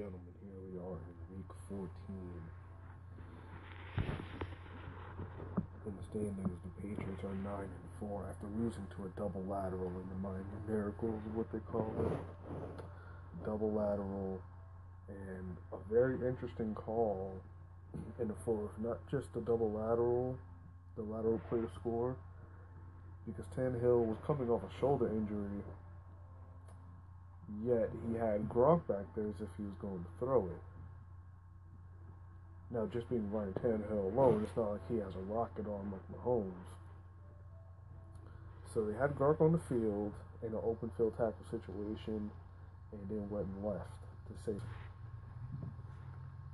gentlemen, here we are in week 14. In the standings, the Patriots are 9 and 4 after losing to a double lateral in the Miami Miracles, what they call it. Double lateral, and a very interesting call in the fourth. Not just the double lateral, the lateral play to score, because Tannehill was coming off a shoulder injury Yet he had Gronk back there as if he was going to throw it. Now, just being Ryan Tannehill alone, it's not like he has a rocket arm like Mahomes. So they had Gronk on the field in an open field tackle situation, and then went and left to save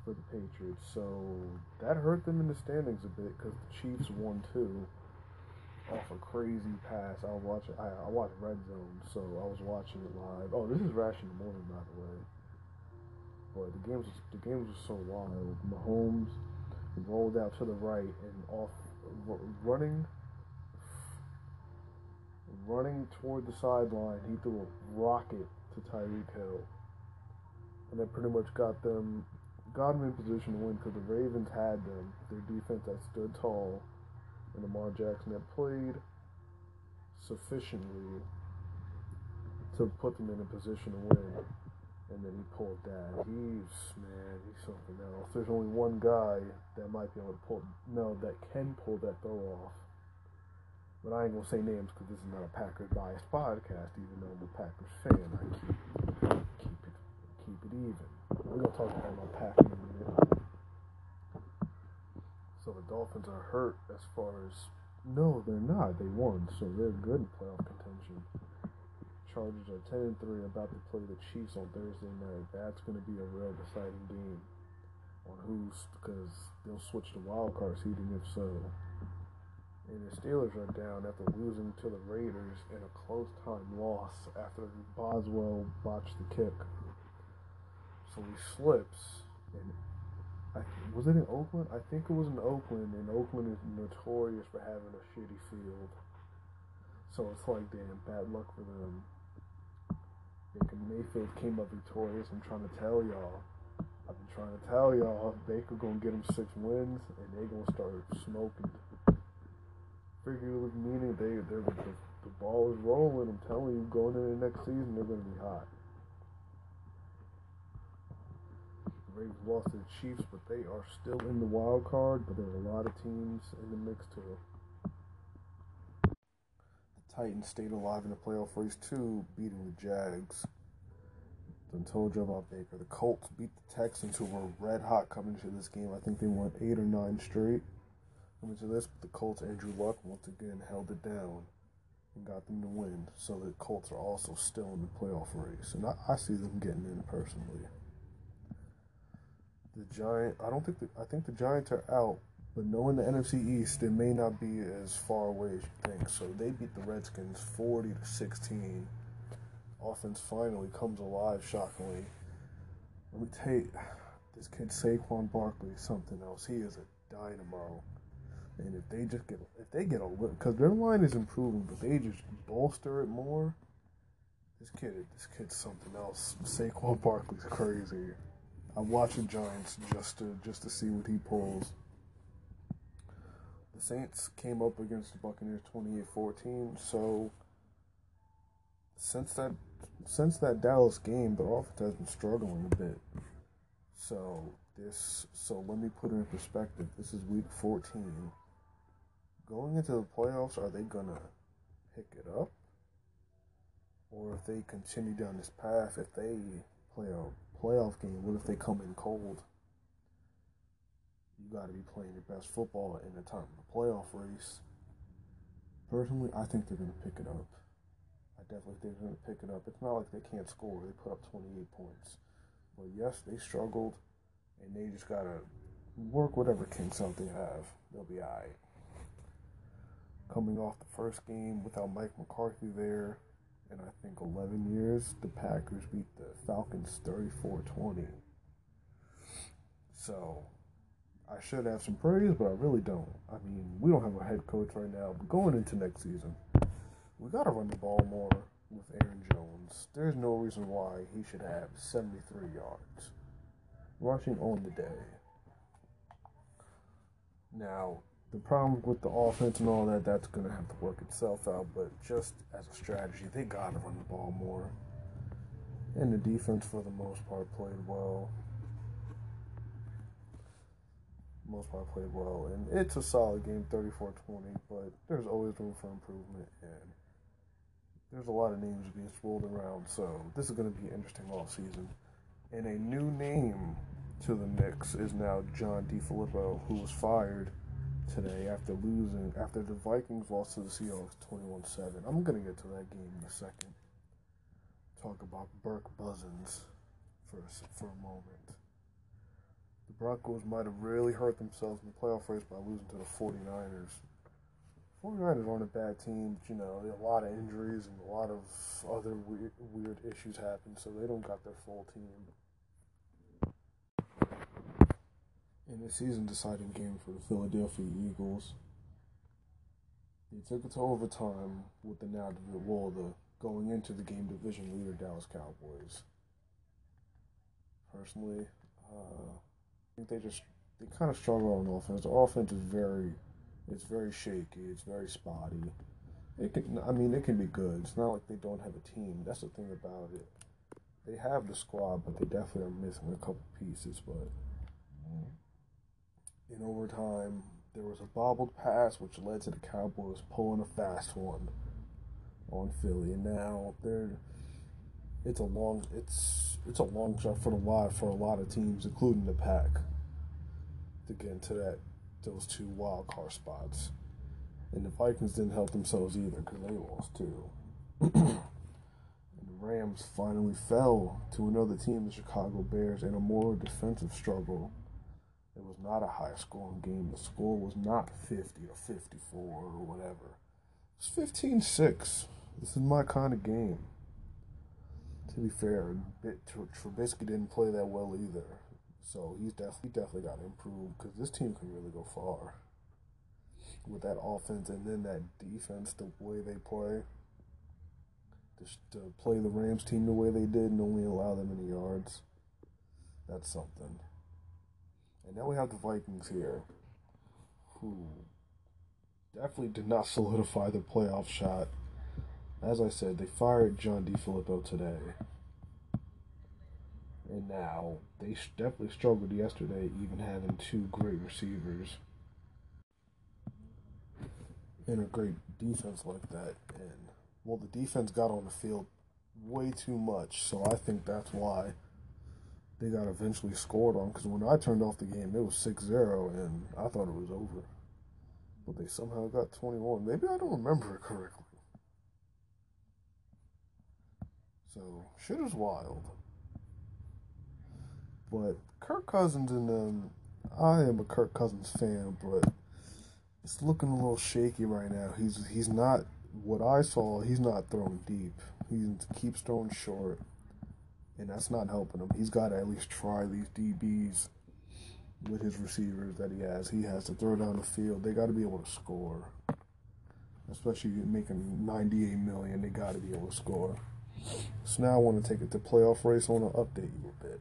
for the Patriots. So that hurt them in the standings a bit because the Chiefs won too off a crazy pass. I was watching. I, I watched Red Zone, so I was watching it live. Oh, this is Rash in the morning, by the way. But the game was the game was so wild. Mahomes rolled out to the right and off running running toward the sideline. He threw a rocket to Tyreek Hill, and that pretty much got them got them in position to win because the Ravens had them. Their defense that stood tall and Lamar Jackson had played sufficiently to put them in a position to win. And then he pulled that. He's man, he's something else. There's only one guy that might be able to pull no, that can pull that throw off. But I ain't gonna say names because this is not a Packers biased podcast, even though I'm a Packers fan. I keep keep it keep it even. We're gonna talk about my Packers. So the Dolphins are hurt as far as no, they're not. They won, so they're good in playoff contention. Chargers are ten and three, about to play the Chiefs on Thursday night. That's going to be a real deciding game on who's because they'll switch to wild card seeding if so. And the Steelers are down after losing to the Raiders in a close time loss after Boswell botched the kick. So he slips and I, was it in Oakland? I think it was in Oakland, and Oakland is notorious for having a shitty field. So it's like, damn, bad luck for them. Baker Mayfield came up victorious. I'm trying to tell y'all. I've been trying to tell y'all Baker gonna get them six wins, and they gonna start smoking. Figuratively meaning they they're the, the ball is rolling. I'm telling you, going into the next season, they're gonna be hot. Ravens lost to the Chiefs, but they are still in the wild card. But there are a lot of teams in the mix too. The Titans stayed alive in the playoff race too, beating the Jags. Done told you about Baker. The Colts beat the Texans, who were red hot coming into this game. I think they won eight or nine straight. Coming to this, but the Colts, Andrew Luck once again held it down and got them to win. So the Colts are also still in the playoff race, and I, I see them getting in personally the Giant. I don't think. The, I think the Giants are out, but knowing the NFC East, it may not be as far away as you think. So they beat the Redskins forty to sixteen. Offense finally comes alive, shockingly. Let me you, this kid Saquon Barkley something else. He is a dynamo. And if they just get, if they get a little, because their line is improving, but they just bolster it more. This kid, this kid's something else. Saquon Barkley's crazy. I'm watching Giants just to just to see what he pulls. The Saints came up against the Buccaneers 28-14, so since that since that Dallas game, the offense has been struggling a bit. So this so let me put it in perspective. This is week 14. Going into the playoffs, are they gonna pick it up? Or if they continue down this path, if they play a playoff game, what if they come in cold? You got to be playing your best football in the time of the playoff race. Personally, I think they're going to pick it up. I definitely think they're going to pick it up. It's not like they can't score. They put up 28 points. But yes, they struggled, and they just got to work whatever kinks out they have. They'll be all right. Coming off the first game without Mike McCarthy there, in I think 11 years, the Packers beat the Falcons 34 20. So I should have some praise, but I really don't. I mean, we don't have a head coach right now, but going into next season, we got to run the ball more with Aaron Jones. There's no reason why he should have 73 yards. rushing on the day. Now, the problem with the offense and all that, that's going to have to work itself out. But just as a strategy, they got to run the ball more. And the defense, for the most part, played well. Most part played well. And it's a solid game, 34 20, but there's always room for improvement. And there's a lot of names being swirled around. So this is going to be an interesting off season. And a new name to the Knicks is now John DeFilippo, who was fired today after losing after the Vikings lost to the Seahawks 21-7. I'm gonna get to that game in a second. Talk about Kirk Cousins for a, for a moment. The Broncos might have really hurt themselves in the playoff race by losing to the 49ers. 49ers aren't a bad team, but you know, a lot of injuries and a lot of other weird, weird issues happen, so they don't got their full team. In the season deciding game for the Philadelphia Eagles. They took it to overtime with the now well the going into the game division leader Dallas Cowboys. Personally, uh, I think they just they kind of struggle on offense. The offense is very it's very shaky. It's very spotty. It can I mean it can be good. It's not like they don't have a team. That's the thing about it. They have the squad, but they definitely are missing a couple pieces. But in overtime, there was a bobbled pass which led to the Cowboys pulling a fast one on Philly, and now they're it's a long it's it's a long shot for the lot for a lot of teams, including the Pack, to get into that those two wild card spots. And the Vikings didn't help themselves either because they lost too. the Rams finally fell to another team, the Chicago Bears, in a more defensive struggle it was not a high scoring game. The score was not 50 or 54 or whatever. It was 15 6. This is my kind of game. To be fair, Trubisky didn't play that well either. So he's definitely definitely got to improve because this team can really go far with that offense and then that defense, the way they play. Just to play the Rams team the way they did and only allow them any yards. That's something. And now we have the Vikings here, who definitely did not solidify their playoff shot. As I said, they fired John DeFilippo today. And now they definitely struggled yesterday, even having two great receivers and a great defense like that. And well, the defense got on the field way too much, so I think that's why they got eventually scored on because when I turned off the game, it was 6 0, and I thought it was over. But they somehow got 21. Maybe I don't remember it correctly. So, shit is wild. But Kirk Cousins and them, I am a Kirk Cousins fan, but it's looking a little shaky right now. He's he's not what I saw. He's not throwing deep. He keeps throwing short and that's not helping him. He's got to at least try these DBs with his receivers that he has. He has to throw down the field. They got to be able to score, especially making 98 million. They got to be able to score. So now I want to take it to playoff race. I want to update you a bit.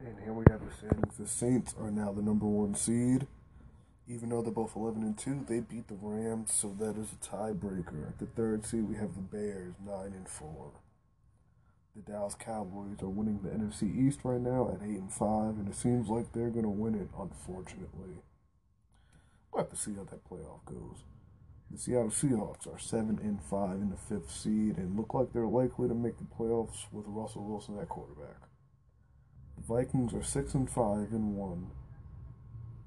And here we have the Saints. The Saints are now the number one seed. Even though they're both 11 and 2, they beat the Rams, so that is a tiebreaker. At the third seed, we have the Bears, 9 and 4 the Dallas Cowboys are winning the NFC East right now at eight and five, and it seems like they're gonna win it. Unfortunately, we'll have to see how that playoff goes. The Seattle Seahawks are seven and five in the fifth seed and look like they're likely to make the playoffs with Russell Wilson at quarterback. The Vikings are six and five and one.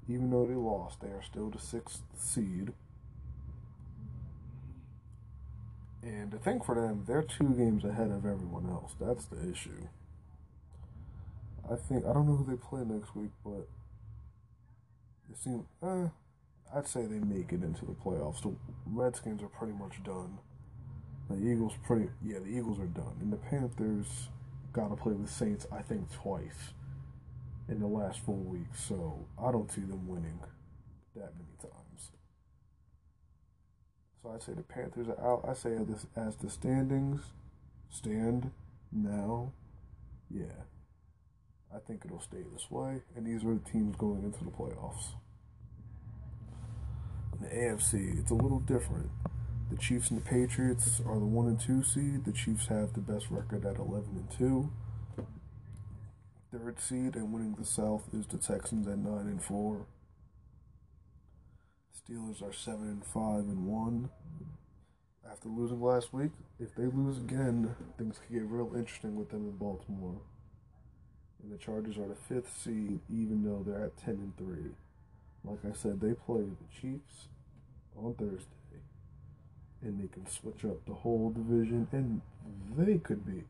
Even though they lost, they are still the sixth seed And I think for them, they're two games ahead of everyone else. That's the issue. I think I don't know who they play next week, but it seems eh, I'd say they make it into the playoffs. The Redskins are pretty much done. The Eagles pretty yeah, the Eagles are done. And the Panthers gotta play the Saints, I think, twice in the last four weeks. So I don't see them winning that many times. So I say the Panthers are out. I say this as the standings stand now. Yeah, I think it'll stay this way, and these are the teams going into the playoffs. In the AFC, it's a little different. The Chiefs and the Patriots are the one and two seed. The Chiefs have the best record at eleven and two. Third seed and winning the South is the Texans at nine and four. Steelers are seven and five and one. After losing last week, if they lose again, things could get real interesting with them in Baltimore. And the Chargers are the fifth seed, even though they're at ten and three. Like I said, they play the Chiefs on Thursday, and they can switch up the whole division, and they could be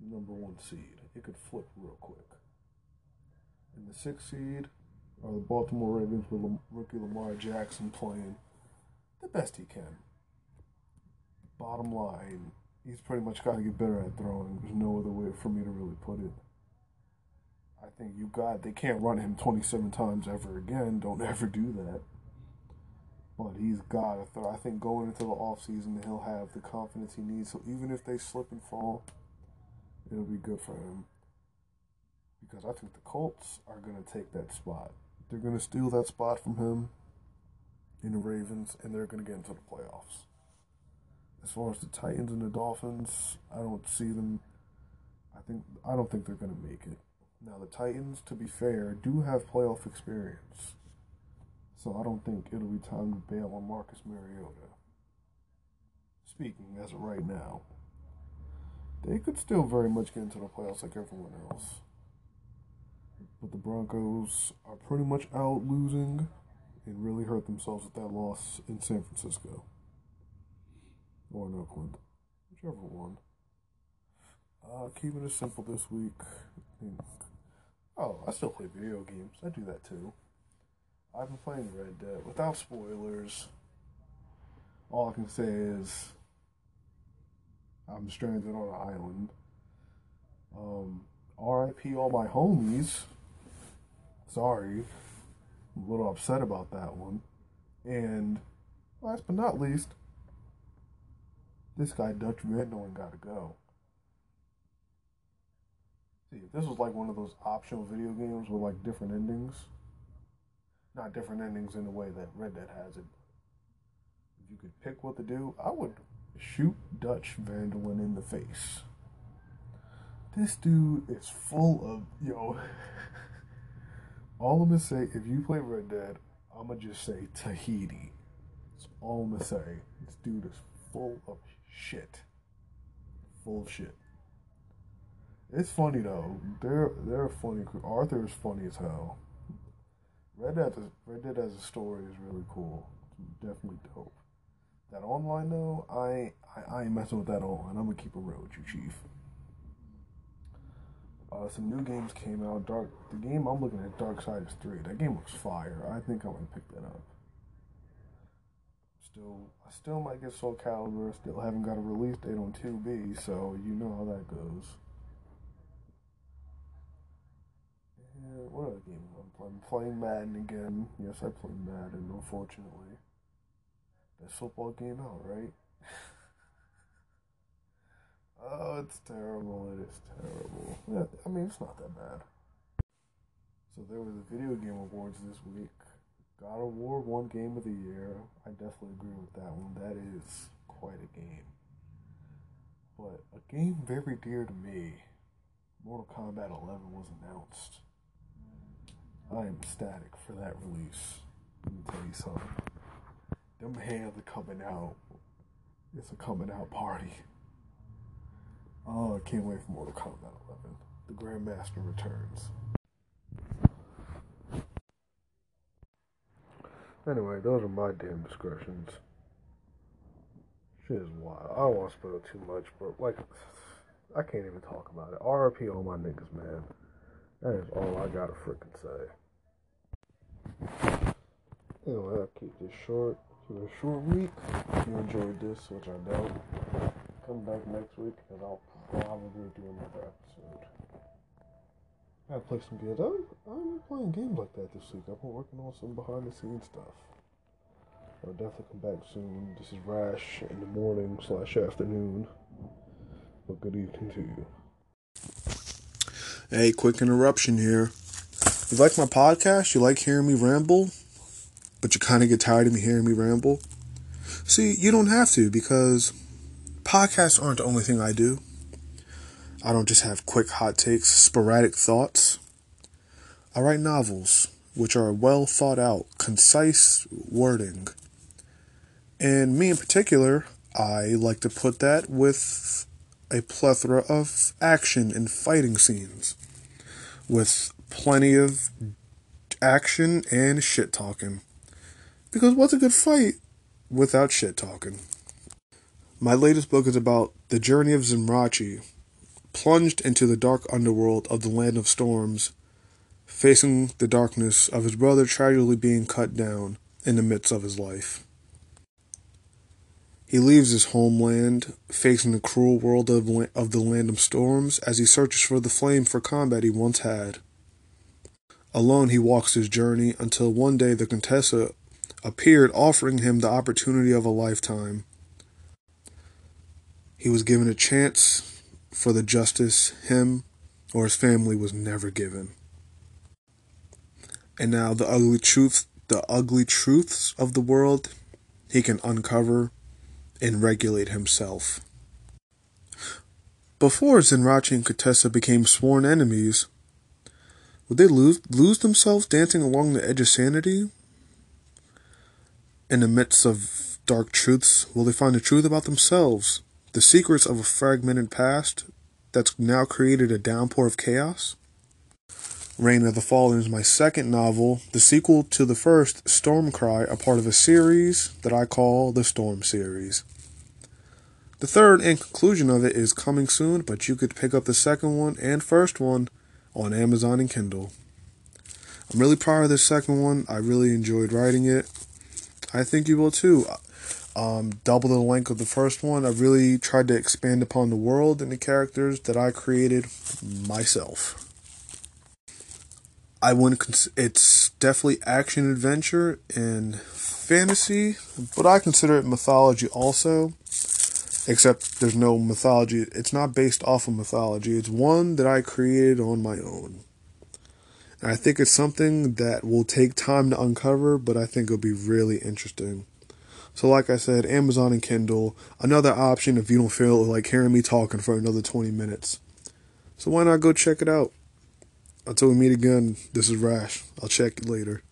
number one seed. It could flip real quick. And the sixth seed are the Baltimore Ravens with rookie Lamar Jackson playing the best he can. Bottom line, he's pretty much got to get better at throwing. There's no other way for me to really put it. I think you got they can't run him 27 times ever again. Don't ever do that. But he's got to throw. I think going into the offseason, he'll have the confidence he needs. So even if they slip and fall, it'll be good for him. Because I think the Colts are going to take that spot. They're going to steal that spot from him in the Ravens, and they're going to get into the playoffs. As far as the Titans and the Dolphins, I don't see them. I think I don't think they're going to make it. Now the Titans, to be fair, do have playoff experience, so I don't think it'll be time to bail on Marcus Mariota. Speaking as of right now, they could still very much get into the playoffs like everyone else. But the Broncos are pretty much out losing and really hurt themselves with that loss in San Francisco or in Oakland, whichever one. Uh, keeping it simple this week. Oh, I still play video games. I do that too. I've been playing Red Dead without spoilers. All I can say is I'm stranded on an island. Um, RIP all my homies. Sorry. I'm a little upset about that one. And last but not least, this guy Dutch Van got to go. See, if this was like one of those optional video games with like different endings, not different endings in the way that Red Dead has it. If you could pick what to do, I would shoot Dutch van der Linde in the face. This dude is full of yo. all I'm gonna say, if you play Red Dead, I'm gonna just say Tahiti. That's all I'm gonna say. This dude is full of shit. Full of shit. It's funny though. They're they're funny. Arthur is funny as hell. Red Dead Red Dead as a story is really cool. Definitely dope. That online though, I I, I ain't messing with that online. I'm gonna keep it real with you, Chief. Uh, some new games came out. Dark. The game I'm looking at, Darksiders Three. That game looks fire. I think I'm gonna pick that up. Still, I still might get Soul Calibur. Still haven't got a release date on 2B, so you know how that goes. And what other game am I playing? playing Madden again. Yes, I play Madden. Unfortunately, that football game out, right? Oh, it's terrible. It is terrible. Yeah, I mean, it's not that bad. So there was the video game awards this week. God of War won Game of the Year. I definitely agree with that one. That is quite a game. But a game very dear to me, Mortal Kombat 11 was announced. I am ecstatic for that release. Let me tell you something. Them hands are coming out. It's a coming out party. Oh, I can't wait for Mortal Kombat 11. The Grandmaster returns. Anyway, those are my damn discretions. Shit is wild. I don't want to spoil too much, but like, I can't even talk about it. RP all my niggas, man. That is all I gotta freaking say. Anyway, I'll keep this short. It's a short week. If you enjoyed this, which I don't, come back next week and I'll probably do another episode. I gotta play some games. I've, I've been playing games like that this week. I've been working on some behind the scenes stuff. I'll definitely come back soon. This is Rash in the morning slash afternoon. But good evening to you. Hey, quick interruption here. You like my podcast? You like hearing me ramble? But you kind of get tired of me hearing me ramble? See, you don't have to because podcasts aren't the only thing I do. I don't just have quick hot takes, sporadic thoughts. I write novels, which are well thought out, concise wording. And me in particular, I like to put that with a plethora of action and fighting scenes with plenty of action and shit talking. Because what's a good fight without shit talking? My latest book is about the journey of Zenrachi, plunged into the dark underworld of the Land of Storms, facing the darkness of his brother tragically being cut down in the midst of his life. He leaves his homeland, facing the cruel world of, of the Land of Storms as he searches for the flame for combat he once had. Alone, he walks his journey until one day the Contessa appeared, offering him the opportunity of a lifetime. He was given a chance for the justice him or his family was never given. And now the ugly truth, the ugly truths of the world, he can uncover and regulate himself. Before Zenrachi and Contessa became sworn enemies, would they lose, lose themselves dancing along the edge of sanity? In the midst of dark truths, will they find the truth about themselves, the secrets of a fragmented past that's now created a downpour of chaos? Reign of the Fallen is my second novel, the sequel to the first, Stormcry, a part of a series that I call the Storm series. The third and conclusion of it is coming soon, but you could pick up the second one and first one on Amazon and Kindle. I'm really proud of the second one. I really enjoyed writing it. I think you will too. Um, double the length of the first one. I really tried to expand upon the world and the characters that I created myself. I wouldn't. Cons- it's definitely action adventure and fantasy, but I consider it mythology also. Except there's no mythology. It's not based off of mythology. It's one that I created on my own. And I think it's something that will take time to uncover, but I think it'll be really interesting. So, like I said, Amazon and Kindle, another option if you don't feel like hearing me talking for another 20 minutes. So, why not go check it out? Until we meet again, this is Rash. I'll check you later.